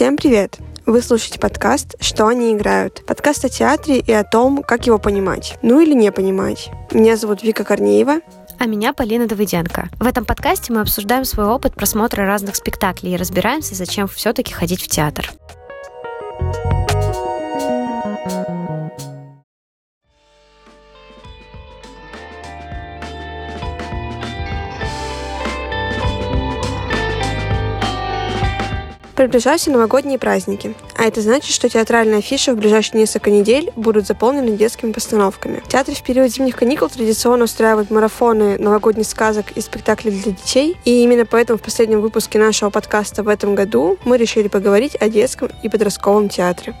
Всем привет! Вы слушаете подкаст «Что они играют?» Подкаст о театре и о том, как его понимать. Ну или не понимать. Меня зовут Вика Корнеева. А меня Полина Давыденко. В этом подкасте мы обсуждаем свой опыт просмотра разных спектаклей и разбираемся, зачем все-таки ходить в театр. Приближаются новогодние праздники, а это значит, что театральные афиши в ближайшие несколько недель будут заполнены детскими постановками. В театре в период зимних каникул традиционно устраивают марафоны новогодних сказок и спектаклей для детей, и именно поэтому в последнем выпуске нашего подкаста в этом году мы решили поговорить о детском и подростковом театре.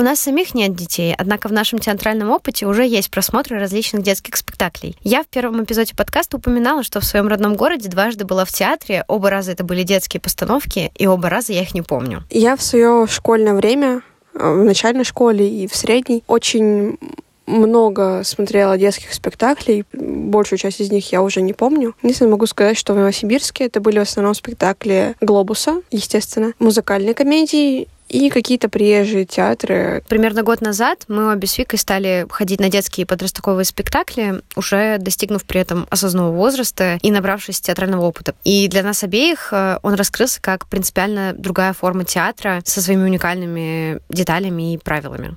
У нас самих нет детей, однако в нашем театральном опыте уже есть просмотры различных детских спектаклей. Я в первом эпизоде подкаста упоминала, что в своем родном городе дважды была в театре, оба раза это были детские постановки, и оба раза я их не помню. Я в свое школьное время, э, в начальной школе и в средней, очень много смотрела детских спектаклей. Большую часть из них я уже не помню. Единственное, могу сказать, что в Новосибирске это были в основном спектакли «Глобуса», естественно, музыкальные комедии и какие-то приезжие театры. Примерно год назад мы обе с Викой стали ходить на детские подростковые спектакли, уже достигнув при этом осознанного возраста и набравшись театрального опыта. И для нас обеих э, он раскрылся как принципиально другая форма театра со своими уникальными деталями и правилами.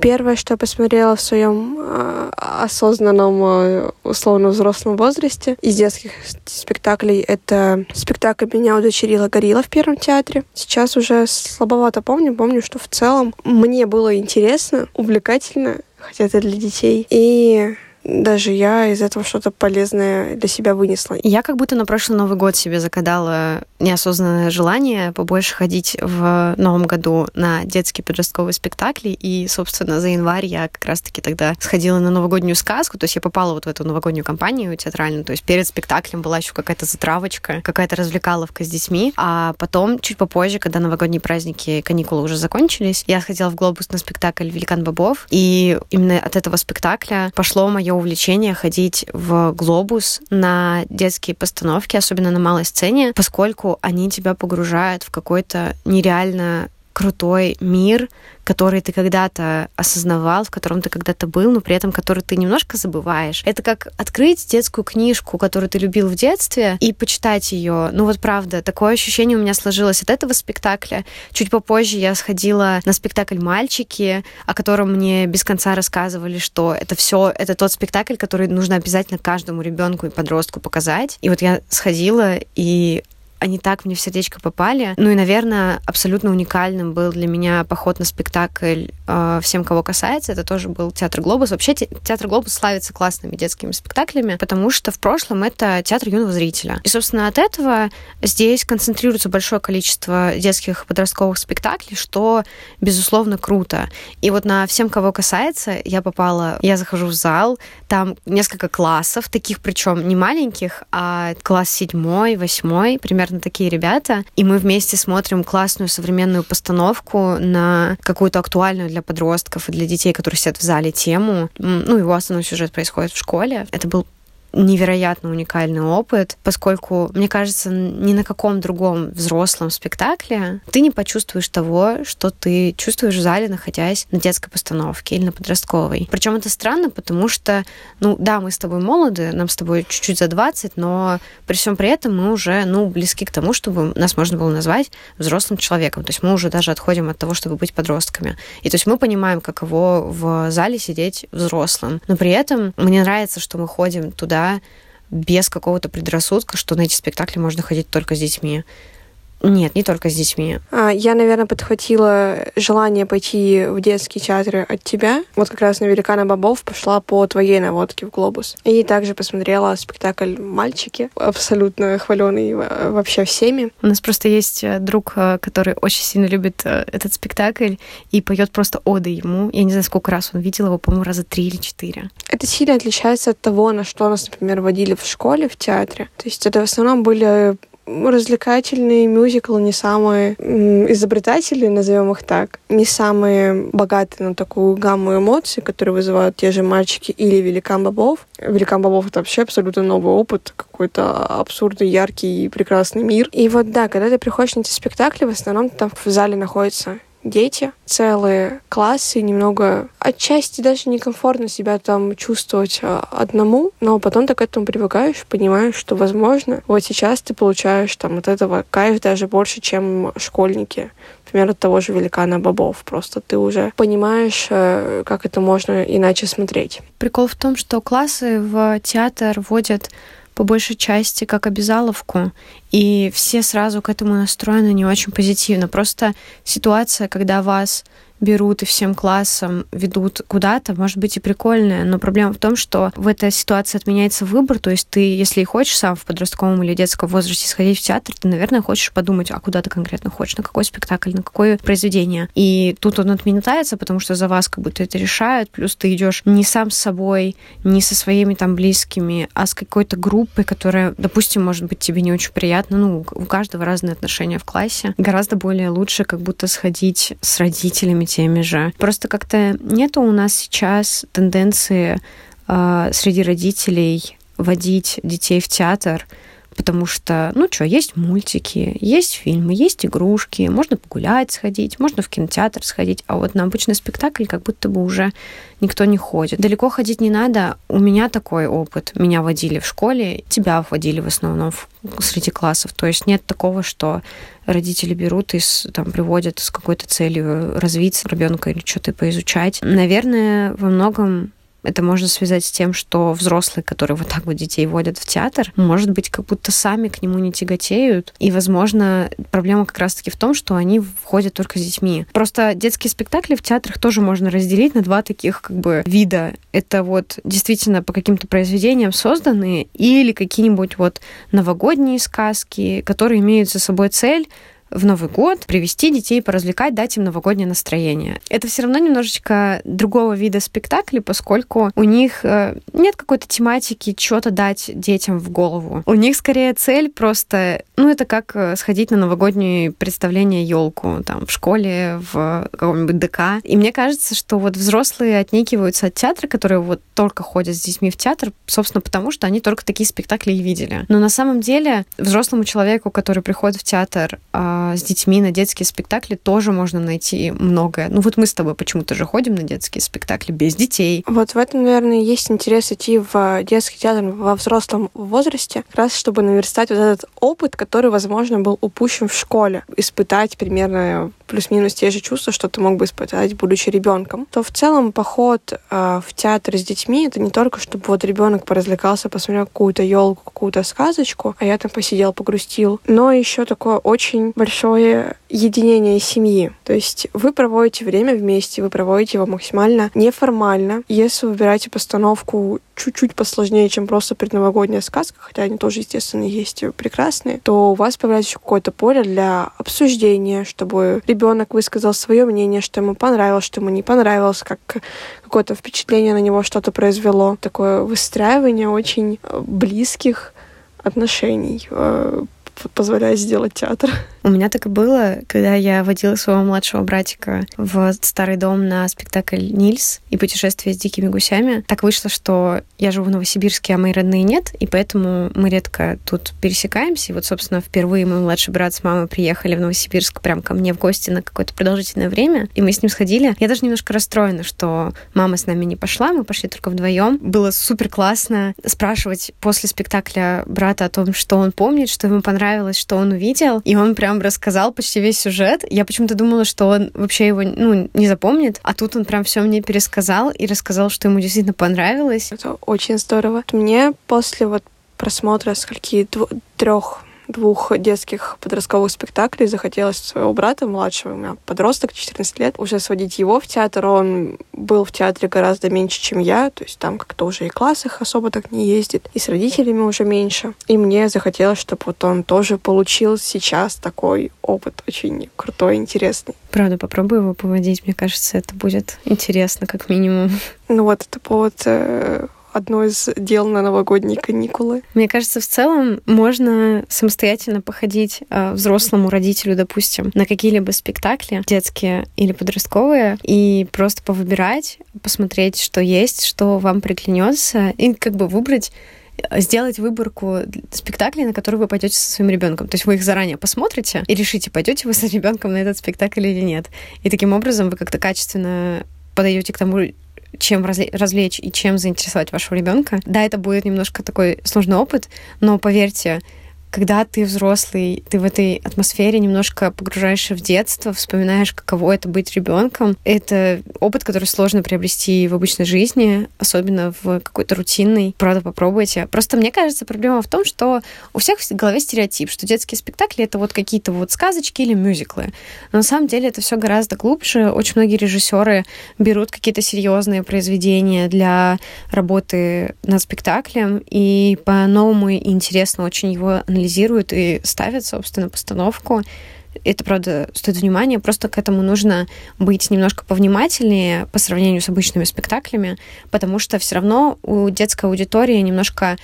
Первое, что я посмотрела в своем э, осознанном, э, условно взрослом возрасте из детских спектаклей, это спектакль «Меня удочерила горилла» в Первом театре. Сейчас уже слабовато помню. Помню, что в целом мне было интересно, увлекательно, хотя это для детей. И даже я из этого что-то полезное для себя вынесла. Я как будто на прошлый Новый год себе загадала неосознанное желание побольше ходить в Новом году на детские подростковые спектакли. И, собственно, за январь я как раз-таки тогда сходила на новогоднюю сказку. То есть я попала вот в эту новогоднюю компанию театральную. То есть перед спектаклем была еще какая-то затравочка, какая-то развлекаловка с детьми. А потом, чуть попозже, когда новогодние праздники, каникулы уже закончились, я сходила в Глобус на спектакль «Великан бобов». И именно от этого спектакля пошло мое увлечение ходить в глобус на детские постановки, особенно на малой сцене, поскольку они тебя погружают в какой-то нереально крутой мир, который ты когда-то осознавал, в котором ты когда-то был, но при этом который ты немножко забываешь. Это как открыть детскую книжку, которую ты любил в детстве, и почитать ее. Ну вот правда, такое ощущение у меня сложилось от этого спектакля. Чуть попозже я сходила на спектакль «Мальчики», о котором мне без конца рассказывали, что это все, это тот спектакль, который нужно обязательно каждому ребенку и подростку показать. И вот я сходила и они так мне в сердечко попали. Ну и, наверное, абсолютно уникальным был для меня поход на спектакль э, «Всем, кого касается». Это тоже был Театр Глобус. Вообще Театр Глобус славится классными детскими спектаклями, потому что в прошлом это театр юного зрителя. И, собственно, от этого здесь концентрируется большое количество детских подростковых спектаклей, что, безусловно, круто. И вот на «Всем, кого касается» я попала, я захожу в зал, там несколько классов, таких причем не маленьких, а класс седьмой, восьмой, примерно примерно такие ребята, и мы вместе смотрим классную современную постановку на какую-то актуальную для подростков и для детей, которые сидят в зале, тему. Ну, его основной сюжет происходит в школе. Это был невероятно уникальный опыт, поскольку, мне кажется, ни на каком другом взрослом спектакле ты не почувствуешь того, что ты чувствуешь в зале, находясь на детской постановке или на подростковой. Причем это странно, потому что, ну да, мы с тобой молоды, нам с тобой чуть-чуть за 20, но при всем при этом мы уже, ну, близки к тому, чтобы нас можно было назвать взрослым человеком. То есть мы уже даже отходим от того, чтобы быть подростками. И то есть мы понимаем, каково в зале сидеть взрослым. Но при этом мне нравится, что мы ходим туда да, без какого-то предрассудка, что на эти спектакли можно ходить только с детьми. Нет, не только с детьми. А, я, наверное, подхватила желание пойти в детские театры от тебя. Вот как раз на «Великана бобов» пошла по твоей наводке в «Глобус». И также посмотрела спектакль «Мальчики», абсолютно хваленый вообще всеми. У нас просто есть э, друг, э, который очень сильно любит э, этот спектакль и поет просто оды ему. Я не знаю, сколько раз он видел его, по-моему, раза три или четыре. Это сильно отличается от того, на что нас, например, водили в школе, в театре. То есть это в основном были развлекательные мюзиклы не самые изобретательные, назовем их так, не самые богатые на такую гамму эмоций, которые вызывают те же мальчики или Великан Бобов. Великан Бобов — это вообще абсолютно новый опыт, какой-то абсурдный, яркий и прекрасный мир. И вот да, когда ты приходишь на эти спектакли, в основном там в зале находится дети, целые классы, немного отчасти даже некомфортно себя там чувствовать а, одному, но потом ты к этому привыкаешь, понимаешь, что, возможно, вот сейчас ты получаешь там от этого кайф даже больше, чем школьники. Например, от того же великана бобов. Просто ты уже понимаешь, э, как это можно иначе смотреть. Прикол в том, что классы в театр водят по большей части как обязаловку, и все сразу к этому настроены не очень позитивно. Просто ситуация, когда вас берут и всем классом ведут куда-то, может быть и прикольная, но проблема в том, что в этой ситуации отменяется выбор, то есть ты, если хочешь сам в подростковом или детском возрасте сходить в театр, ты, наверное, хочешь подумать, а куда ты конкретно хочешь, на какой спектакль, на какое произведение. И тут он отменяется, потому что за вас как будто это решают, плюс ты идешь не сам с собой, не со своими там близкими, а с какой-то группой, которая, допустим, может быть тебе не очень приятно, ну, у каждого разные отношения в классе. Гораздо более лучше как будто сходить с родителями, теми же. Просто как-то нету у нас сейчас тенденции э, среди родителей водить детей в театр, потому что, ну что, есть мультики, есть фильмы, есть игрушки, можно погулять сходить, можно в кинотеатр сходить, а вот на обычный спектакль как будто бы уже никто не ходит. Далеко ходить не надо. У меня такой опыт. Меня водили в школе, тебя водили в основном среди классов. То есть нет такого, что родители берут и там приводят с какой-то целью развиться ребенка или что-то поизучать. Наверное, во многом это можно связать с тем, что взрослые, которые вот так вот детей водят в театр, может быть, как будто сами к нему не тяготеют. И, возможно, проблема как раз-таки в том, что они входят только с детьми. Просто детские спектакли в театрах тоже можно разделить на два таких как бы вида. Это вот действительно по каким-то произведениям созданные или какие-нибудь вот новогодние сказки, которые имеют за собой цель в Новый год привести детей, поразвлекать, дать им новогоднее настроение. Это все равно немножечко другого вида спектакли, поскольку у них э, нет какой-то тематики, что-то дать детям в голову. У них скорее цель просто, ну, это как э, сходить на новогоднее представление елку там в школе, в каком-нибудь ДК. И мне кажется, что вот взрослые отнекиваются от театра, которые вот только ходят с детьми в театр, собственно, потому что они только такие спектакли и видели. Но на самом деле взрослому человеку, который приходит в театр, а, с детьми на детские спектакли тоже можно найти многое. Ну вот мы с тобой почему-то же ходим на детские спектакли без детей. Вот в этом, наверное, есть интерес идти в детский театр во взрослом возрасте, как раз чтобы наверстать вот этот опыт, который, возможно, был упущен в школе. Испытать примерно плюс-минус те же чувства, что ты мог бы испытать, будучи ребенком. То в целом поход э, в театр с детьми это не только, чтобы вот ребенок поразвлекался, посмотрел какую-то елку, какую-то сказочку, а я там посидел, погрустил, но еще такое очень большое большое единение семьи. То есть вы проводите время вместе, вы проводите его максимально неформально. Если вы выбираете постановку чуть-чуть посложнее, чем просто предновогодняя сказка, хотя они тоже, естественно, есть прекрасные, то у вас появляется еще какое-то поле для обсуждения, чтобы ребенок высказал свое мнение, что ему понравилось, что ему не понравилось, как какое-то впечатление на него что-то произвело. Такое выстраивание очень близких отношений э, позволяет сделать театр. У меня так и было, когда я водила своего младшего братика в старый дом на спектакль «Нильс» и «Путешествие с дикими гусями». Так вышло, что я живу в Новосибирске, а мои родные нет, и поэтому мы редко тут пересекаемся. И вот, собственно, впервые мой младший брат с мамой приехали в Новосибирск прям ко мне в гости на какое-то продолжительное время, и мы с ним сходили. Я даже немножко расстроена, что мама с нами не пошла, мы пошли только вдвоем. Было супер классно спрашивать после спектакля брата о том, что он помнит, что ему понравилось, что он увидел, и он прям рассказал почти весь сюжет. Я почему-то думала, что он вообще его ну, не запомнит, а тут он прям все мне пересказал и рассказал, что ему действительно понравилось. Это очень здорово. Мне после вот просмотра скольки трех двух детских подростковых спектаклей захотелось своего брата младшего, у меня подросток, 14 лет, уже сводить его в театр. Он был в театре гораздо меньше, чем я, то есть там как-то уже и классах особо так не ездит, и с родителями уже меньше. И мне захотелось, чтобы вот он тоже получил сейчас такой опыт очень крутой, интересный. Правда, попробую его поводить, мне кажется, это будет интересно, как минимум. Ну вот, это повод э, одно из дел на новогодние каникулы. Мне кажется, в целом можно самостоятельно походить э, взрослому родителю, допустим, на какие-либо спектакли, детские или подростковые, и просто повыбирать, посмотреть, что есть, что вам приклянется, и как бы выбрать сделать выборку спектаклей, на которые вы пойдете со своим ребенком. То есть вы их заранее посмотрите и решите, пойдете вы с ребенком на этот спектакль или нет. И таким образом вы как-то качественно подойдете к тому, чем развлечь и чем заинтересовать вашего ребенка. Да, это будет немножко такой сложный опыт, но поверьте, когда ты взрослый, ты в этой атмосфере немножко погружаешься в детство, вспоминаешь, каково это быть ребенком. Это опыт, который сложно приобрести в обычной жизни, особенно в какой-то рутинной. Правда, попробуйте. Просто мне кажется, проблема в том, что у всех в голове стереотип, что детские спектакли это вот какие-то вот сказочки или мюзиклы. Но на самом деле это все гораздо глубже. Очень многие режиссеры берут какие-то серьезные произведения для работы над спектаклем и по-новому интересно очень его анализируют и ставят, собственно, постановку. Это, правда, стоит внимания. Просто к этому нужно быть немножко повнимательнее по сравнению с обычными спектаклями, потому что все равно у детской аудитории немножко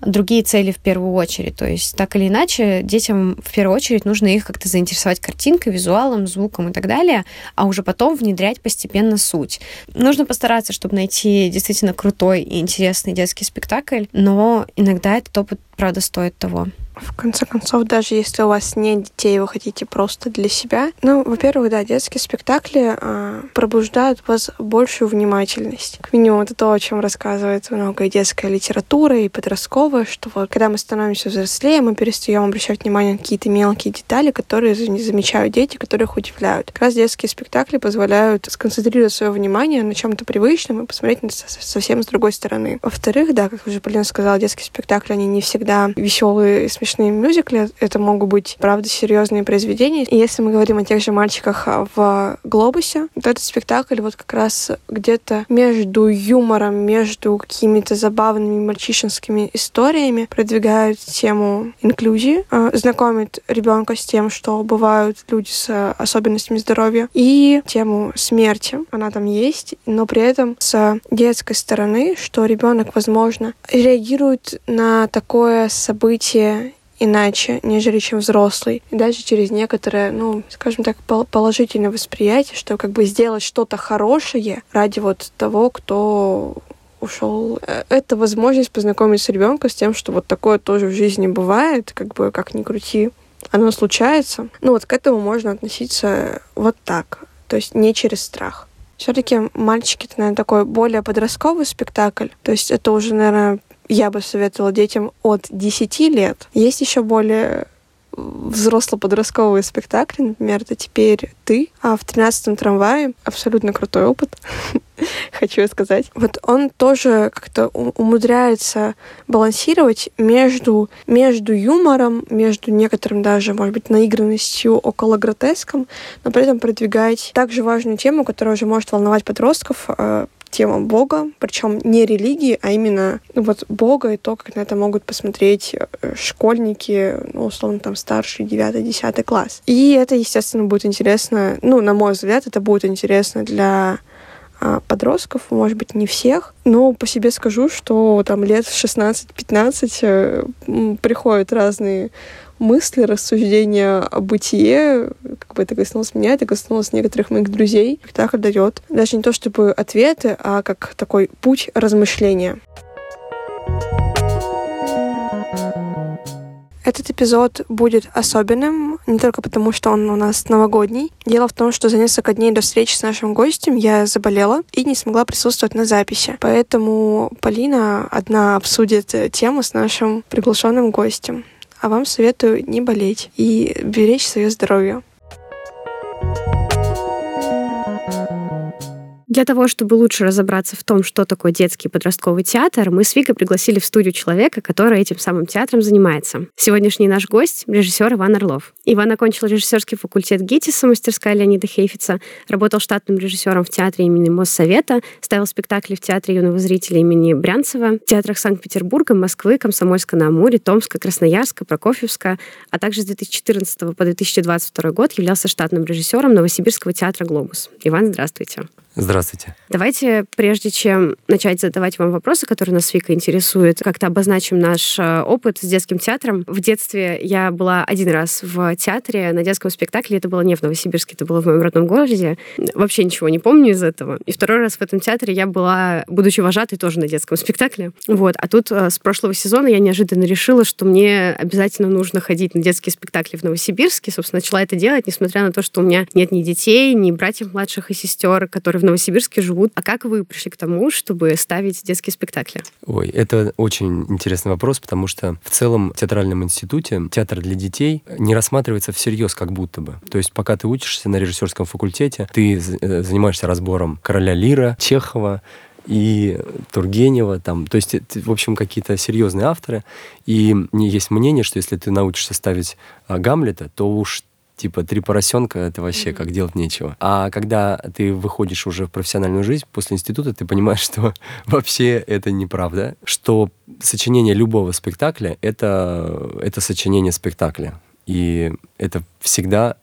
другие цели в первую очередь. То есть, так или иначе, детям в первую очередь нужно их как-то заинтересовать картинкой, визуалом, звуком и так далее, а уже потом внедрять постепенно суть. Нужно постараться, чтобы найти действительно крутой и интересный детский спектакль, но иногда этот опыт, правда, стоит того. В конце концов, даже если у вас нет детей, вы хотите просто для себя. Ну, во-первых, да, детские спектакли э, пробуждают в вас большую внимательность. К минимуму это то, о чем рассказывает много детская литература, и подростковая, что вот когда мы становимся взрослее, мы перестаем обращать внимание на какие-то мелкие детали, которые не замечают дети, которых удивляют. Как раз детские спектакли позволяют сконцентрировать свое внимание на чем-то привычном и посмотреть на совсем с другой стороны. Во-вторых, да, как уже Полина сказала, детские спектакли, они не всегда веселые и смешные мюзикли, это могут быть, правда, серьезные произведения. И если мы говорим о тех же мальчиках а, в «Глобусе», то этот спектакль вот как раз где-то между юмором, между какими-то забавными мальчишескими историями продвигает тему инклюзии, а, знакомит ребенка с тем, что бывают люди с особенностями здоровья, и тему смерти. Она там есть, но при этом с детской стороны, что ребенок, возможно, реагирует на такое событие иначе, нежели чем взрослый. И даже через некоторое, ну, скажем так, положительное восприятие, что как бы сделать что-то хорошее ради вот того, кто ушел. Э, это возможность познакомить с ребенком с тем, что вот такое тоже в жизни бывает, как бы как ни крути, оно случается. Ну вот к этому можно относиться вот так, то есть не через страх. Все-таки мальчики это, наверное, такой более подростковый спектакль. То есть это уже, наверное, я бы советовала детям от 10 лет. Есть еще более взросло-подростковые спектакли, например, это «Теперь ты», а в «13-м трамвае» абсолютно крутой опыт, хочу сказать. Вот он тоже как-то умудряется балансировать между, между юмором, между некоторым даже, может быть, наигранностью около гротеском, но при этом продвигать также важную тему, которая уже может волновать подростков, э, тема Бога, причем не религии, а именно ну, вот Бога и то, как на это могут посмотреть э, школьники, ну, условно, там, старший, девятый, десятый класс. И это, естественно, будет интересно, ну, на мой взгляд, это будет интересно для а, подростков, может быть, не всех, но по себе скажу, что там лет 16-15 э, приходят разные мысли, рассуждения о бытие, как бы это коснулось меня, это коснулось некоторых моих друзей. Спектакль дает даже не то чтобы ответы, а как такой путь размышления. Этот эпизод будет особенным, не только потому, что он у нас новогодний. Дело в том, что за несколько дней до встречи с нашим гостем я заболела и не смогла присутствовать на записи. Поэтому Полина одна обсудит тему с нашим приглашенным гостем а вам советую не болеть и беречь свое здоровье. Для того, чтобы лучше разобраться в том, что такое детский подростковый театр, мы с Викой пригласили в студию человека, который этим самым театром занимается. Сегодняшний наш гость — режиссер Иван Орлов. Иван окончил режиссерский факультет ГИТИСа, мастерская Леонида Хейфица, работал штатным режиссером в театре имени Моссовета, ставил спектакли в театре юного зрителя имени Брянцева, в театрах Санкт-Петербурга, Москвы, Комсомольска-на-Амуре, Томска, Красноярска, Прокофьевска, а также с 2014 по 2022 год являлся штатным режиссером Новосибирского театра «Глобус». Иван, здравствуйте. Здравствуйте. Давайте, прежде чем начать задавать вам вопросы, которые нас Вика интересуют, как-то обозначим наш э, опыт с детским театром. В детстве я была один раз в театре на детском спектакле. Это было не в Новосибирске, это было в моем родном городе. Вообще ничего не помню из этого. И второй раз в этом театре я была, будучи вожатой, тоже на детском спектакле. Вот. А тут э, с прошлого сезона я неожиданно решила, что мне обязательно нужно ходить на детские спектакли в Новосибирске. Собственно, начала это делать, несмотря на то, что у меня нет ни детей, ни братьев младших и сестер, которые в Новосибирске живут. А как вы пришли к тому, чтобы ставить детские спектакли? Ой, это очень интересный вопрос, потому что в целом в театральном институте театр для детей не рассматривается всерьез как будто бы. То есть пока ты учишься на режиссерском факультете, ты э, занимаешься разбором «Короля Лира», Чехова, и Тургенева, там, то есть, в общем, какие-то серьезные авторы. И есть мнение, что если ты научишься ставить а, Гамлета, то уж типа три поросенка это вообще как делать нечего. А когда ты выходишь уже в профессиональную жизнь после института, ты понимаешь, что вообще это неправда, что сочинение любого спектакля это это сочинение спектакля. И это всегда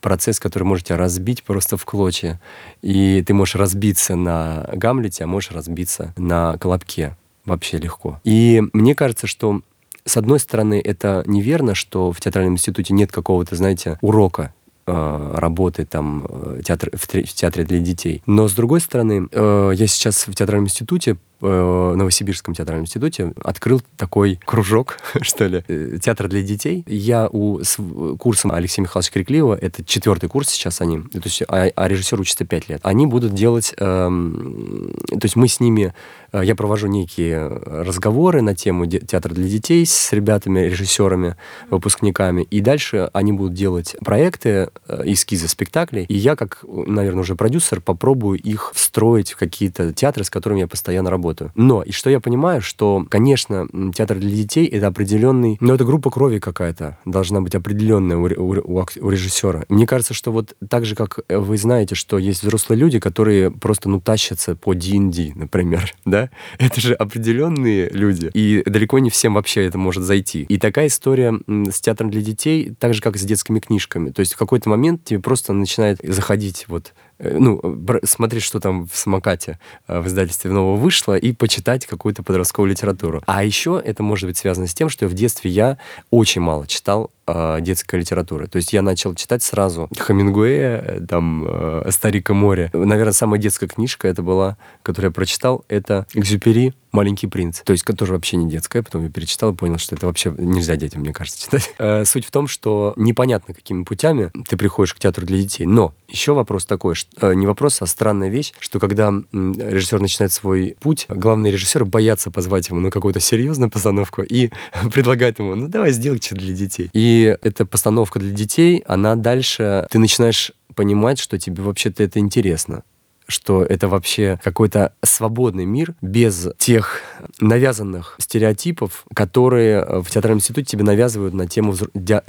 процесс, который может тебя разбить просто в клочья. И ты можешь разбиться на Гамлете, а можешь разбиться на Колобке вообще легко. И мне кажется, что с одной стороны, это неверно, что в театральном институте нет какого-то, знаете, урока э, работы там э, театр, в, в театре для детей. Но с другой стороны, э, я сейчас в театральном институте в Новосибирском театральном институте открыл такой кружок, что ли, э, театр для детей. Я у с курсом Алексея Михайловича Крикливого, это четвертый курс сейчас они, то есть, а, а режиссер учится пять лет. Они будут делать, эм, то есть мы с ними, э, я провожу некие разговоры на тему театра для детей с ребятами, режиссерами, выпускниками, и дальше они будут делать проекты, э, эскизы спектаклей, и я, как, наверное, уже продюсер, попробую их встроить в какие-то театры, с которыми я постоянно работаю работаю. Но, и что я понимаю, что, конечно, театр для детей — это определенный... Ну, это группа крови какая-то. Должна быть определенная у, у, у, режиссера. Мне кажется, что вот так же, как вы знаете, что есть взрослые люди, которые просто, ну, тащатся по D&D, например, да? Это же определенные люди. И далеко не всем вообще это может зайти. И такая история с театром для детей, так же, как и с детскими книжками. То есть в какой-то момент тебе просто начинает заходить вот Э, ну, смотреть, что там в самокате э, в издательстве нового вышло, и почитать какую-то подростковую литературу. А еще это может быть связано с тем, что в детстве я очень мало читал э, детской литературы. То есть я начал читать сразу Хамингуэя, э, там, э, Старика море. Наверное, самая детская книжка это была, которую я прочитал, это «Экзюпери. Маленький принц». То есть, которая вообще не детская. Потом я перечитал и понял, что это вообще нельзя детям, мне кажется, читать. Э, суть в том, что непонятно, какими путями ты приходишь к театру для детей. Но еще вопрос такой, что Э, не вопрос, а странная вещь, что когда режиссер начинает свой путь, главные режиссеры боятся позвать ему на какую-то серьезную постановку и предлагают ему, ну давай сделай что-то для детей. И эта постановка для детей, она дальше, ты начинаешь понимать, что тебе вообще-то это интересно что это вообще какой-то свободный мир без тех навязанных стереотипов, которые э, в театральном институте тебе навязывают на тему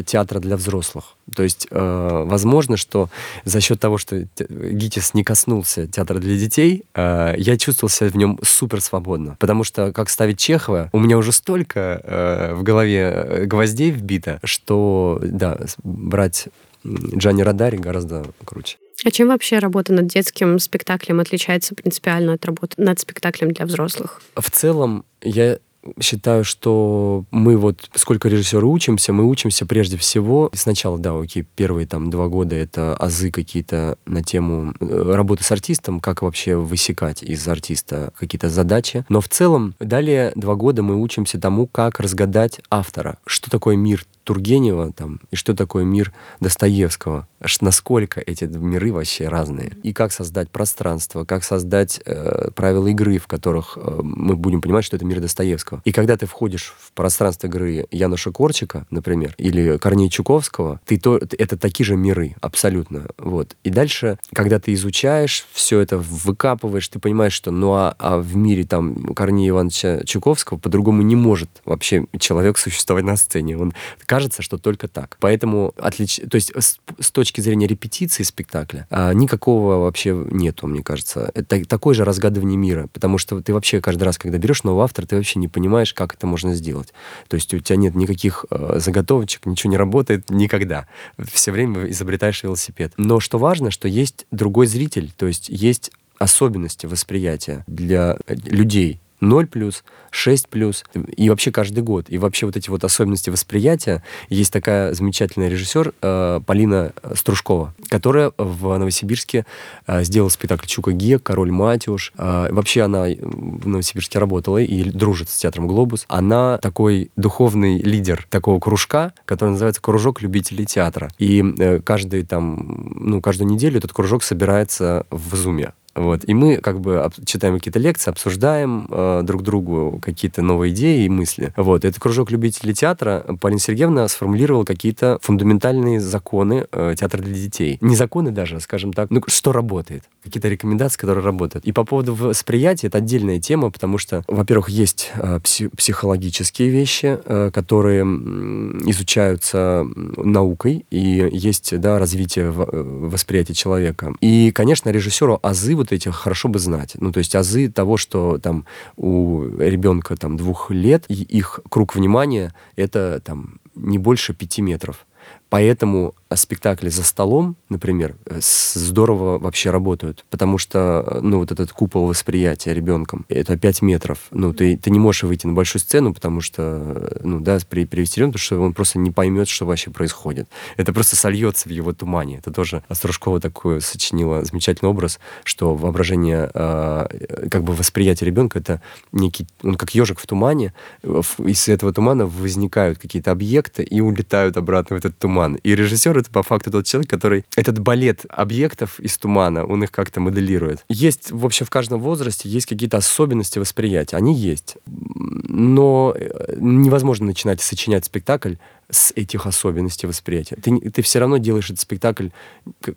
театра для взрослых. То есть, э, возможно, что за счет того, что ГИТИС не коснулся театра для детей, э, я чувствовал себя в нем супер свободно. Потому что, как ставить Чехова, у меня уже столько э, в голове э, гвоздей вбито, что, да, брать Джани Радари гораздо круче. А чем вообще работа над детским спектаклем отличается принципиально от работы над спектаклем для взрослых? В целом, я считаю, что мы вот сколько режиссеры учимся, мы учимся прежде всего сначала, да, окей, первые там два года это азы какие-то на тему э, работы с артистом, как вообще высекать из артиста какие-то задачи. Но в целом далее два года мы учимся тому, как разгадать автора, что такое мир Тургенева там, и что такое мир Достоевского, аж насколько эти миры вообще разные. И как создать пространство, как создать э, правила игры, в которых э, мы будем понимать, что это мир Достоевского. И когда ты входишь в пространство игры Януша Корчика, например, или Корнея Чуковского, ты то, это такие же миры, абсолютно. Вот. И дальше, когда ты изучаешь, все это выкапываешь, ты понимаешь, что ну а, а в мире там Корнея Ивановича Чуковского по-другому не может вообще человек существовать на сцене. Он кажется, что только так. Поэтому отлич... то есть с, с точки зрения репетиции спектакля а, никакого вообще нету, мне кажется. Это такое же разгадывание мира, потому что ты вообще каждый раз, когда берешь нового автора, ты вообще не понимаешь, как это можно сделать. То есть у тебя нет никаких э, заготовочек, ничего не работает никогда. Все время изобретаешь велосипед. Но что важно, что есть другой зритель, то есть есть особенности восприятия для людей 0 плюс, 6 плюс, и вообще каждый год. И вообще вот эти вот особенности восприятия. Есть такая замечательная режиссер э, Полина Стружкова, которая в Новосибирске э, сделала спектакль Чука Ге, Король Матюш. Э, вообще она в Новосибирске работала и дружит с театром Глобус. Она такой духовный лидер такого кружка, который называется Кружок любителей театра. И э, каждый там, ну, каждую неделю этот кружок собирается в Зуме. Вот. И мы как бы читаем какие-то лекции, обсуждаем э, друг другу какие-то новые идеи и мысли. Вот. Этот кружок любителей театра Полина Сергеевна сформулировала какие-то фундаментальные законы э, театра для детей. Не законы даже, скажем так, ну, что работает. Какие-то рекомендации, которые работают. И по поводу восприятия, это отдельная тема, потому что, во-первых, есть э, пси- психологические вещи, э, которые изучаются наукой, и есть да, развитие в, э, восприятия человека. И, конечно, режиссеру азы вот этих хорошо бы знать. Ну, то есть азы того, что там у ребенка там двух лет, их круг внимания это там не больше пяти метров. Поэтому спектакли за столом, например, э, здорово вообще работают, потому что, э, ну, вот этот купол восприятия ребенком, это 5 метров. Ну, ты, ты не можешь выйти на большую сцену, потому что, э, ну, да, при, привести ребенка, потому что он просто не поймет, что вообще происходит. Это просто сольется в его тумане. Это тоже Острожкова такое сочинила замечательный образ, что воображение, э, как бы восприятие ребенка, это некий, он как ежик в тумане, из этого тумана возникают какие-то объекты и улетают обратно в этот туман. И режиссер это по факту тот человек, который этот балет объектов из тумана, он их как-то моделирует. Есть, в общем, в каждом возрасте есть какие-то особенности восприятия. Они есть. Но э, невозможно начинать сочинять спектакль с этих особенностей восприятия. Ты, ты все равно делаешь этот спектакль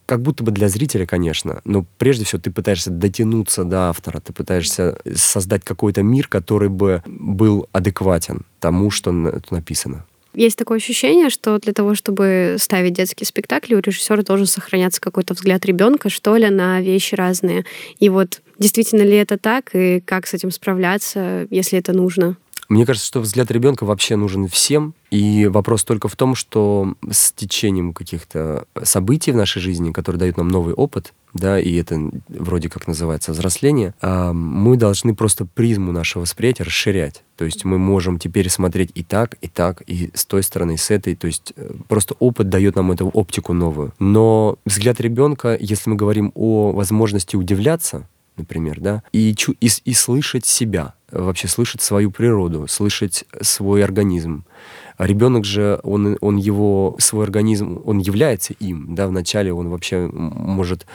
как будто бы для зрителя, конечно, но прежде всего ты пытаешься дотянуться до автора, ты пытаешься создать какой-то мир, который бы был адекватен тому, что написано. Есть такое ощущение, что для того, чтобы ставить детские спектакли, у режиссера должен сохраняться какой-то взгляд ребенка, что ли, на вещи разные. И вот действительно ли это так, и как с этим справляться, если это нужно? Мне кажется, что взгляд ребенка вообще нужен всем, и вопрос только в том, что с течением каких-то событий в нашей жизни, которые дают нам новый опыт, да, и это вроде как называется взросление, а, мы должны просто призму нашего восприятия расширять. То есть мы можем теперь смотреть и так, и так, и с той стороны, и с этой. То есть э, просто опыт дает нам эту оптику новую. Но взгляд ребенка, если мы говорим о возможности удивляться, например, да, и, чу- и, и слышать себя, вообще слышать свою природу, слышать свой организм. А ребенок же, он, он его, свой организм, он является им, да, вначале он вообще может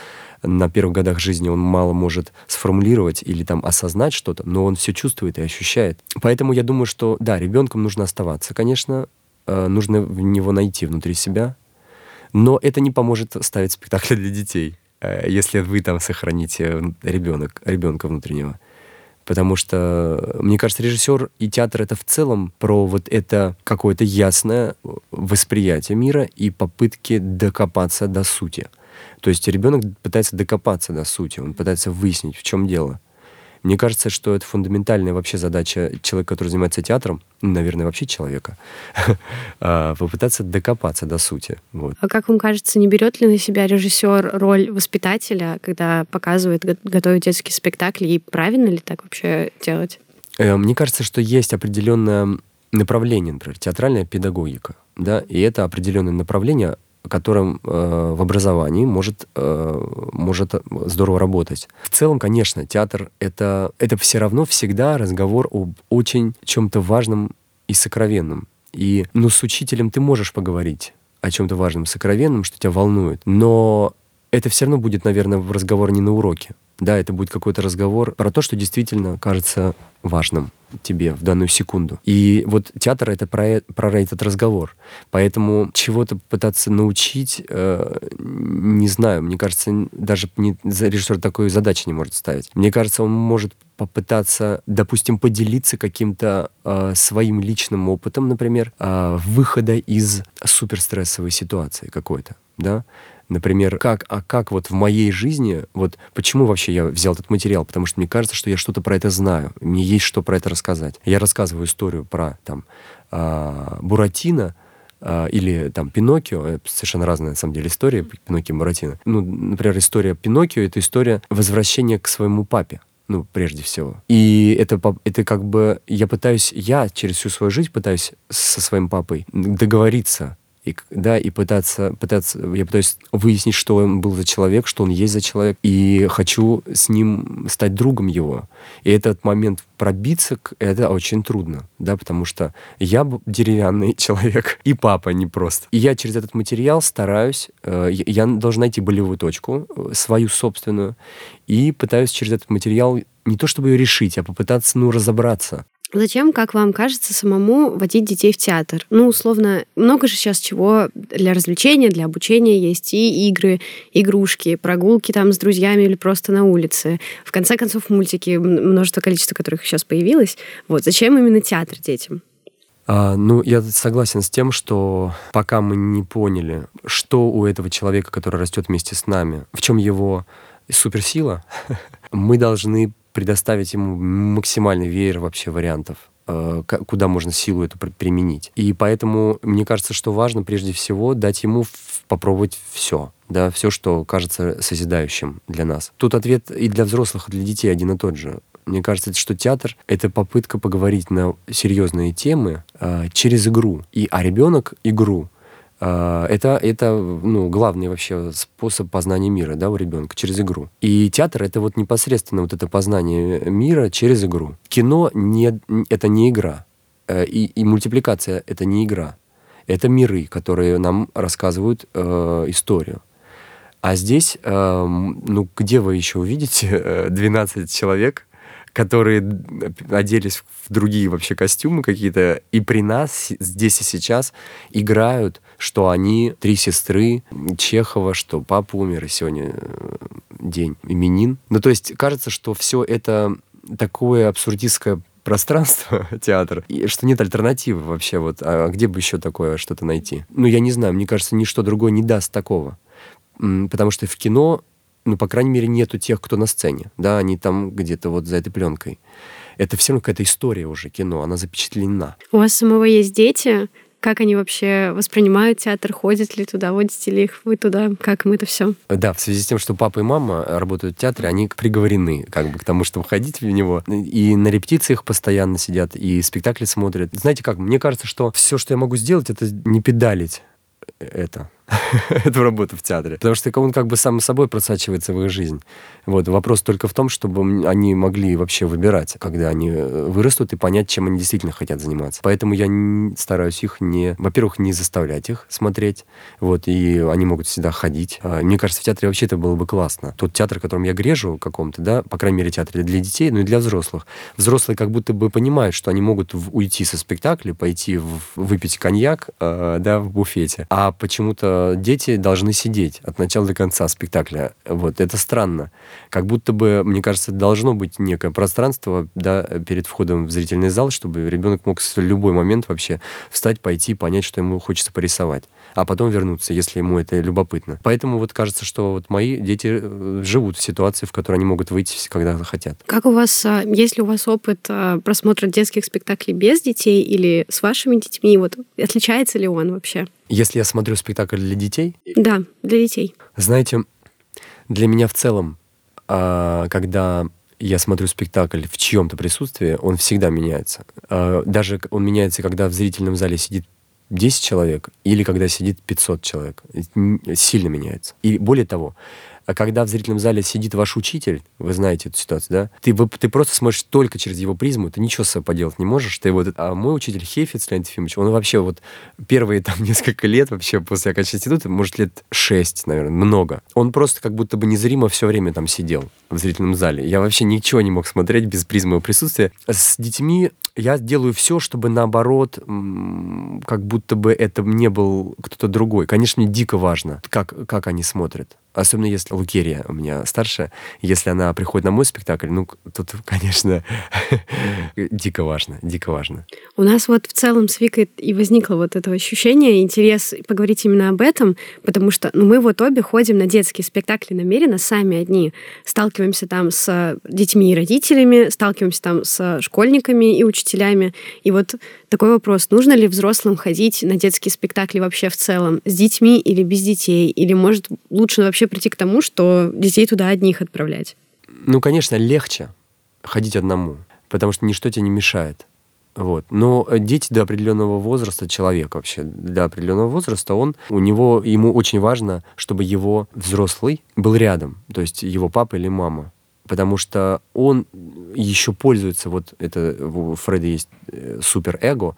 на первых годах жизни он мало может сформулировать или там осознать что-то, но он все чувствует и ощущает. Поэтому я думаю, что да, ребенком нужно оставаться, конечно, э, нужно в него найти внутри себя, но это не поможет ставить спектакли для детей, если вы там сохраните ребенок, ребенка внутреннего. Потому что, мне кажется, режиссер и театр это в целом про вот это какое-то ясное восприятие мира и попытки докопаться до сути. То есть ребенок пытается докопаться до сути, он пытается выяснить, в чем дело. Мне кажется, что это фундаментальная вообще задача человека, который занимается театром, ну, наверное, вообще человека, а, попытаться докопаться до сути. Вот. А как вам кажется, не берет ли на себя режиссер роль воспитателя, когда показывает, готовит детские спектакли, и правильно ли так вообще делать? Э, мне кажется, что есть определенное направление, например, театральная педагогика, да, и это определенное направление, которым э, в образовании может, э, может здорово работать. В целом, конечно, театр это, это все равно всегда разговор об очень чем-то важном и сокровенном. И ну, с учителем ты можешь поговорить о чем-то важном, сокровенном, что тебя волнует, но это все равно будет, наверное, разговор не на уроке. Да, это будет какой-то разговор про то, что действительно кажется важным тебе в данную секунду. И вот театр — это про, про этот разговор. Поэтому чего-то пытаться научить, э, не знаю, мне кажется, даже не, режиссер такой задачи не может ставить. Мне кажется, он может попытаться, допустим, поделиться каким-то э, своим личным опытом, например, э, выхода из суперстрессовой ситуации какой-то, да, Например, как, а как вот в моей жизни, вот почему вообще я взял этот материал? Потому что мне кажется, что я что-то про это знаю, мне есть что про это рассказать. Я рассказываю историю про там э, Буратино, э, или там Пиноккио, совершенно разная на самом деле история Пиноккио и Буратино. Ну, например, история Пиноккио — это история возвращения к своему папе ну, прежде всего. И это, это как бы я пытаюсь, я через всю свою жизнь пытаюсь со своим папой договориться и, да, и пытаться, пытаться, я пытаюсь выяснить, что он был за человек, что он есть за человек, и хочу с ним стать другом его. И этот момент пробиться, это очень трудно, да, потому что я деревянный человек, и папа не просто. И я через этот материал стараюсь, э, я должен найти болевую точку, э, свою собственную, и пытаюсь через этот материал не то чтобы ее решить, а попытаться, ну, разобраться. Зачем, как вам кажется, самому водить детей в театр? Ну, условно, много же сейчас чего для развлечения, для обучения есть и игры, игрушки, прогулки там с друзьями или просто на улице. В конце концов, мультики, множество количества которых сейчас появилось. Вот, зачем именно театр детям? А, ну, я согласен с тем, что пока мы не поняли, что у этого человека, который растет вместе с нами, в чем его суперсила, мы должны предоставить ему максимальный веер вообще вариантов э, куда можно силу эту применить. И поэтому мне кажется, что важно прежде всего дать ему попробовать все, да, все, что кажется созидающим для нас. Тут ответ и для взрослых, и для детей один и тот же. Мне кажется, что театр — это попытка поговорить на серьезные темы э, через игру. И, а ребенок — игру это, это ну, главный вообще способ познания мира да, у ребенка через игру. И театр это вот непосредственно вот это познание мира через игру. Кино не, это не игра. Э, и, и мультипликация это не игра. Это миры, которые нам рассказывают э, историю. А здесь, э, ну, где вы еще увидите 12 э, человек, которые оделись в другие вообще костюмы какие-то, и при нас здесь и сейчас играют, что они три сестры Чехова, что папа умер, и сегодня э, день именин. Ну, то есть кажется, что все это такое абсурдистское пространство, театр, и что нет альтернативы вообще. Вот, а где бы еще такое что-то найти? Ну, я не знаю, мне кажется, ничто другое не даст такого. Потому что в кино ну, по крайней мере, нету тех, кто на сцене, да, они там где-то вот за этой пленкой. Это все равно какая-то история уже, кино, она запечатлена. У вас самого есть дети? Как они вообще воспринимают театр? Ходят ли туда? Водите ли их вы туда? Как им это все? Да, в связи с тем, что папа и мама работают в театре, они приговорены как бы к тому, чтобы ходить в него. И на репетициях постоянно сидят, и спектакли смотрят. Знаете как, мне кажется, что все, что я могу сделать, это не педалить это, эту работу в театре. Потому что он как бы сам собой просачивается в их жизнь. Вот. Вопрос только в том, чтобы они могли вообще выбирать, когда они э, вырастут, и понять, чем они действительно хотят заниматься. Поэтому я стараюсь их не... Во-первых, не заставлять их смотреть. Вот. И они могут всегда ходить. А, мне кажется, в театре вообще это было бы классно. Тот театр, которым я грежу каком-то, да, по крайней мере, театр для детей, но и для взрослых. Взрослые как будто бы понимают, что они могут уйти со спектакля, пойти в, выпить коньяк, э, да, в буфете. А почему-то дети должны сидеть от начала до конца спектакля. Вот, это странно. Как будто бы, мне кажется, должно быть некое пространство да, перед входом в зрительный зал, чтобы ребенок мог в любой момент вообще встать, пойти, понять, что ему хочется порисовать а потом вернуться, если ему это любопытно. Поэтому вот кажется, что вот мои дети э, живут в ситуации, в которой они могут выйти, когда захотят. Как у вас, а, есть ли у вас опыт а, просмотра детских спектаклей без детей или с вашими детьми? Вот отличается ли он вообще? Если я смотрю спектакль для детей? Да, для детей. Знаете, для меня в целом, а, когда я смотрю спектакль в чьем-то присутствии, он всегда меняется. Даже он меняется, когда в зрительном зале сидит 10 человек или когда сидит 500 человек. Сильно меняется. И более того, а когда в зрительном зале сидит ваш учитель, вы знаете эту ситуацию, да? Ты, вы, ты просто смотришь только через его призму, ты ничего с собой поделать не можешь. Ты вот, а мой учитель Хефиц Леонид Ефимович, он вообще вот первые там несколько лет вообще после окончания института, может лет шесть, наверное, много. Он просто как будто бы незримо все время там сидел в зрительном зале. Я вообще ничего не мог смотреть без призмы его присутствия. С детьми я делаю все, чтобы наоборот, как будто бы это не был кто-то другой. Конечно, мне дико важно, как, как они смотрят. Особенно если Лукерия у меня старшая, если она приходит на мой спектакль, ну, тут, конечно, дико важно, дико важно. У нас вот в целом с Викой и возникло вот это ощущение, интерес поговорить именно об этом, потому что ну, мы вот обе ходим на детские спектакли намеренно, сами одни. Сталкиваемся там с детьми и родителями, сталкиваемся там с школьниками и учителями. И вот такой вопрос, нужно ли взрослым ходить на детские спектакли вообще в целом, с детьми или без детей? Или, может, лучше вообще прийти к тому, что детей туда одних отправлять? Ну, конечно, легче ходить одному, потому что ничто тебе не мешает. Вот. Но дети до определенного возраста, человек вообще до определенного возраста, он, у него, ему очень важно, чтобы его взрослый был рядом, то есть его папа или мама. Потому что он еще пользуется, вот это у Фреда есть э, суперэго,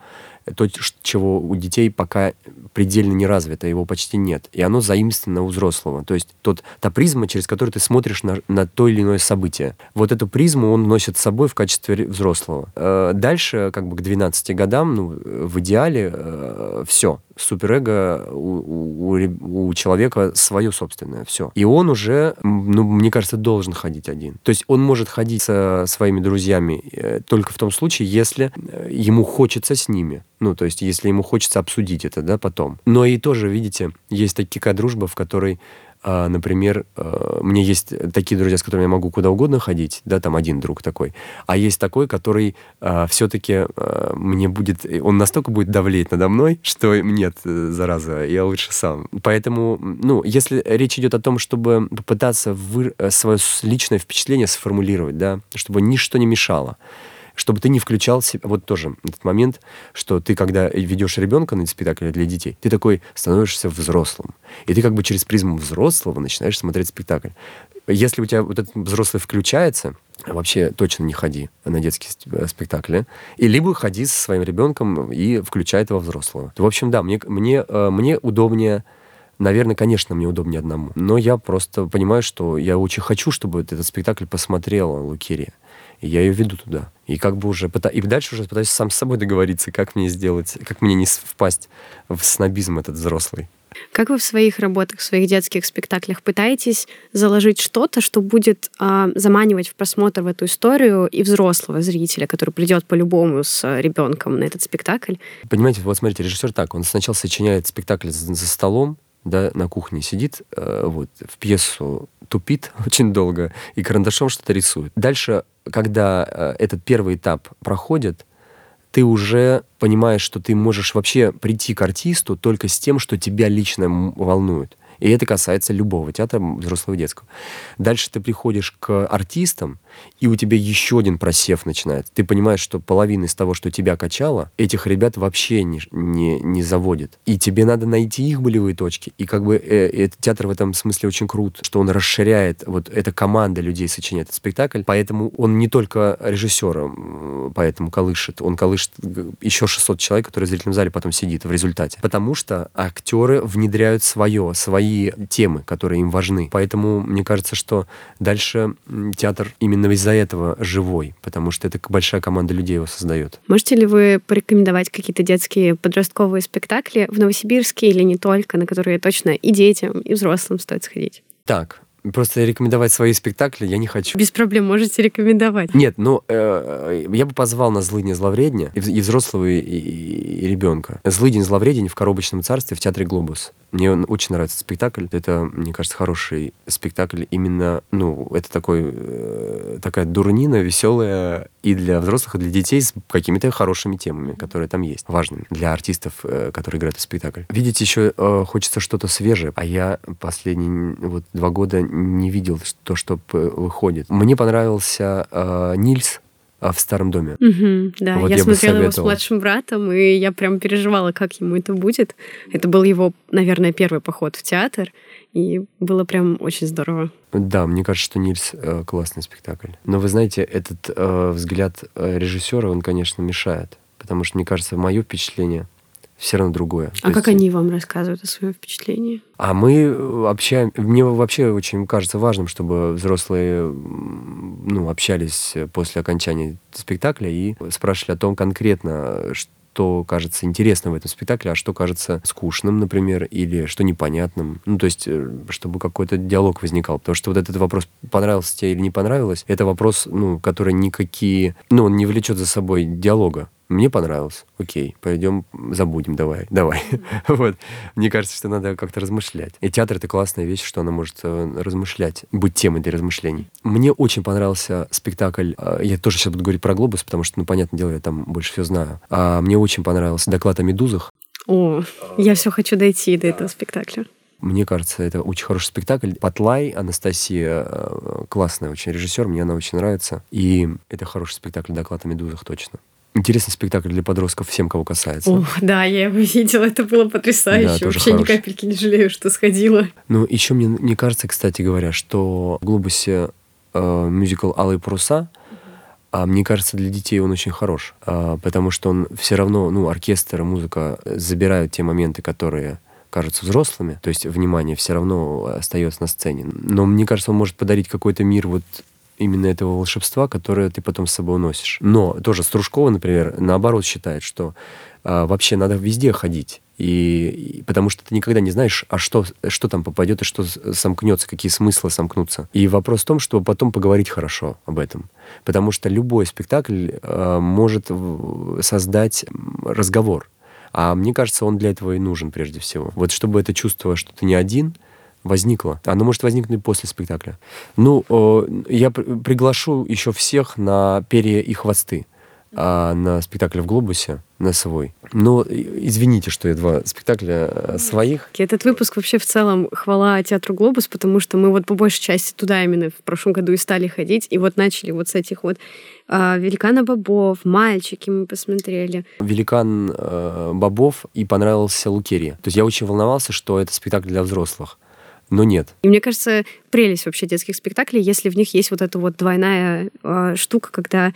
то, чего у детей пока предельно не развито, его почти нет. И оно заимствовано у взрослого. То есть тот, та призма, через которую ты смотришь на, на то или иное событие. Вот эту призму он носит с собой в качестве взрослого. Э, дальше, как бы к 12 годам, ну, в идеале, э, все. Суперэго у, у, у человека свое собственное, все. И он уже, ну, мне кажется, должен ходить один. То есть он может ходить со своими друзьями э, только в том случае, если ему хочется с ними. Ну, то есть, если ему хочется обсудить это, да, потом. Но и тоже, видите, есть такая дружба, в которой а, например, а, мне есть такие друзья, с которыми я могу куда угодно ходить, да, там один друг такой, а есть такой, который а, все-таки а, мне будет, он настолько будет давлеть надо мной, что нет, зараза, я лучше сам. Поэтому, ну, если речь идет о том, чтобы попытаться вы, свое личное впечатление сформулировать, да, чтобы ничто не мешало, чтобы ты не включал себя, вот тоже этот момент, что ты, когда ведешь ребенка на спектакль для детей, ты такой становишься взрослым. И ты как бы через призму взрослого начинаешь смотреть спектакль. Если у тебя вот этот взрослый включается, вообще точно не ходи на детские э, спектакли. И либо ходи со своим ребенком и включай этого взрослого. В общем, да, мне, мне, э, мне удобнее Наверное, конечно, мне удобнее одному. Но я просто понимаю, что я очень хочу, чтобы этот спектакль посмотрела Лукерия. И я ее веду туда. И как бы уже пыта... и дальше уже пытаюсь сам с собой договориться, как мне сделать, как мне не впасть в снобизм этот взрослый. Как вы в своих работах, в своих детских спектаклях пытаетесь заложить что-то, что будет э, заманивать в просмотр в эту историю и взрослого зрителя, который придет по-любому с ребенком на этот спектакль? Понимаете, вот смотрите, режиссер так, он сначала сочиняет спектакль за, за столом, да, на кухне сидит, э, вот, в пьесу тупит очень долго и карандашом что-то рисует. Дальше, когда э, этот первый этап проходит, ты уже понимаешь, что ты можешь вообще прийти к артисту только с тем, что тебя лично волнует. И это касается любого театра, взрослого и детского. Дальше ты приходишь к артистам, и у тебя еще один просев начинается. Ты понимаешь, что половина из того, что тебя качало, этих ребят вообще не, не, не заводит. И тебе надо найти их болевые точки. И как бы э, этот театр в этом смысле очень крут, что он расширяет, вот эта команда людей сочиняет этот спектакль, поэтому он не только режиссером поэтому колышет, он колышет еще 600 человек, которые в зрительном зале потом сидит в результате. Потому что актеры внедряют свое, свои темы, которые им важны. Поэтому мне кажется, что дальше театр именно именно из-за этого живой, потому что это большая команда людей его создает. Можете ли вы порекомендовать какие-то детские подростковые спектакли в Новосибирске или не только, на которые точно и детям, и взрослым стоит сходить? Так, Просто рекомендовать свои спектакли я не хочу. Без проблем можете рекомендовать. Нет, ну, э, я бы позвал на «Злыдня зловредня» и, и взрослого, и, и, и ребенка. «Злыдень зловредень» в «Коробочном царстве» в Театре «Глобус». Мне он очень нравится спектакль. Это, мне кажется, хороший спектакль. Именно, ну, это такой, э, такая дурнина веселая и для взрослых, и для детей с какими-то хорошими темами, которые там есть, важными для артистов, э, которые играют в спектакль. Видеть еще э, хочется что-то свежее, а я последние вот два года не видел то, что выходит. Мне понравился э, Нильс в старом доме. Угу, да, вот я, я смотрела его с младшим братом, и я прям переживала, как ему это будет. Это был его, наверное, первый поход в театр, и было прям очень здорово. Да, мне кажется, что Нильс э, классный спектакль. Но вы знаете, этот э, взгляд э, режиссера, он, конечно, мешает. Потому что, мне кажется, мое впечатление все равно другое. А То как есть... они вам рассказывают о своем впечатлении? А мы общаем... Мне вообще очень кажется важным, чтобы взрослые ну, общались после окончания спектакля и спрашивали о том конкретно, что кажется интересным в этом спектакле, а что кажется скучным, например, или что непонятным. Ну, то есть, э, чтобы какой-то диалог возникал. Потому что вот этот вопрос, понравился тебе или не понравилось, это вопрос, ну, который никакие, ну, он не влечет за собой диалога. Мне понравилось. Окей, пойдем, забудем, давай, давай. вот. Мне кажется, что надо как-то размышлять. И театр — это классная вещь, что она может э, размышлять, быть темой для размышлений. Мне очень понравился спектакль, э, я тоже сейчас буду говорить про «Глобус», потому что, ну, понятное дело, я там больше всего знаю. А мне очень понравился доклад о медузах. О, я все хочу дойти до этого спектакля. Мне кажется, это очень хороший спектакль. Патлай, Анастасия, э, классная очень режиссер, мне она очень нравится. И это хороший спектакль «Доклад о медузах» точно. Интересный спектакль для подростков, всем, кого касается. О, да, я его видела, это было потрясающе. Да, Вообще хороший. ни капельки не жалею, что сходила. Ну, еще мне не кажется, кстати говоря, что в «Глобусе» э, мюзикл «Алые паруса», а мне кажется, для детей он очень хорош, а, потому что он все равно, ну, оркестр, музыка забирают те моменты, которые кажутся взрослыми, то есть внимание все равно остается на сцене. Но мне кажется, он может подарить какой-то мир вот именно этого волшебства, которое ты потом с собой уносишь. Но тоже Стружкова, например, наоборот считает, что а, вообще надо везде ходить. И, и потому что ты никогда не знаешь, а что, что там попадет и что сомкнется, какие смыслы сомкнутся. И вопрос в том, что потом поговорить хорошо об этом. Потому что любой спектакль э, может создать разговор. А мне кажется, он для этого и нужен прежде всего. Вот чтобы это чувство, что ты не один — возникло. Оно может возникнуть после спектакля. Ну, я приглашу еще всех на перья и хвосты а на спектакль в «Глобусе» на свой. Но извините, что я два спектакля э, своих. Этот выпуск вообще в целом хвала театру «Глобус», потому что мы вот по большей части туда именно в прошлом году и стали ходить, и вот начали вот с этих вот э, «Великана Бобов», «Мальчики» мы посмотрели. «Великан э, Бобов» и понравился «Лукерия». То есть я очень волновался, что это спектакль для взрослых но нет. И мне кажется, прелесть вообще детских спектаклей, если в них есть вот эта вот двойная э, штука, когда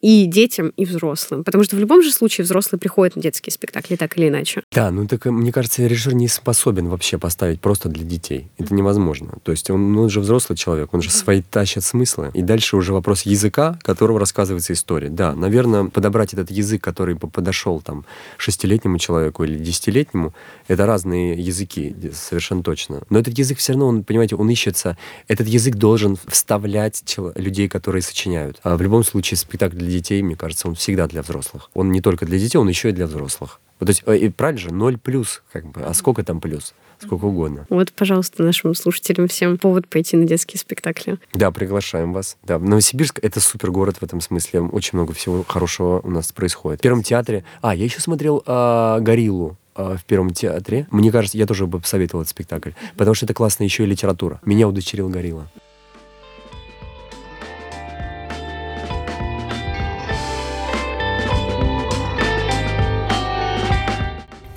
и детям, и взрослым. Потому что в любом же случае взрослые приходят на детские спектакли так или иначе. Да, ну так мне кажется, режиссер не способен вообще поставить просто для детей. Это невозможно. То есть он, он же взрослый человек, он же свои тащит смыслы. И дальше уже вопрос языка, которого рассказывается история. Да, наверное, подобрать этот язык, который бы подошел там шестилетнему человеку или десятилетнему, это разные языки, совершенно точно. Но этот язык все равно, он, понимаете, он ищется. Этот язык должен вставлять людей, которые сочиняют. А в любом случае спектакль для детей, мне кажется, он всегда для взрослых. Он не только для детей, он еще и для взрослых. То есть, э, и правильно же, ноль плюс, как бы. А сколько там плюс? Сколько угодно. Вот, пожалуйста, нашим слушателям всем повод пойти на детские спектакли. Да, приглашаем вас. Да, Новосибирск — это супер город в этом смысле. Очень много всего хорошего у нас происходит. В Первом театре... А, я еще смотрел а, «Гориллу» а, в Первом театре. Мне кажется, я тоже бы посоветовал этот спектакль, потому что это классная еще и литература. Меня удочерил Горилла.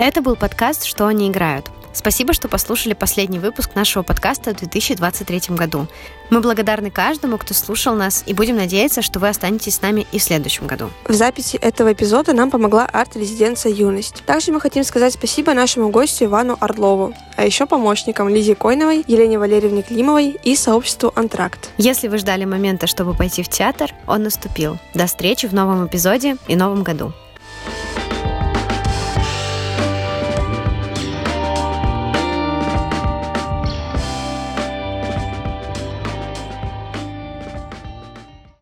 Это был подкаст «Что они играют». Спасибо, что послушали последний выпуск нашего подкаста в 2023 году. Мы благодарны каждому, кто слушал нас, и будем надеяться, что вы останетесь с нами и в следующем году. В записи этого эпизода нам помогла арт-резиденция «Юность». Также мы хотим сказать спасибо нашему гостю Ивану Орлову, а еще помощникам Лизе Койновой, Елене Валерьевне Климовой и сообществу «Антракт». Если вы ждали момента, чтобы пойти в театр, он наступил. До встречи в новом эпизоде и новом году.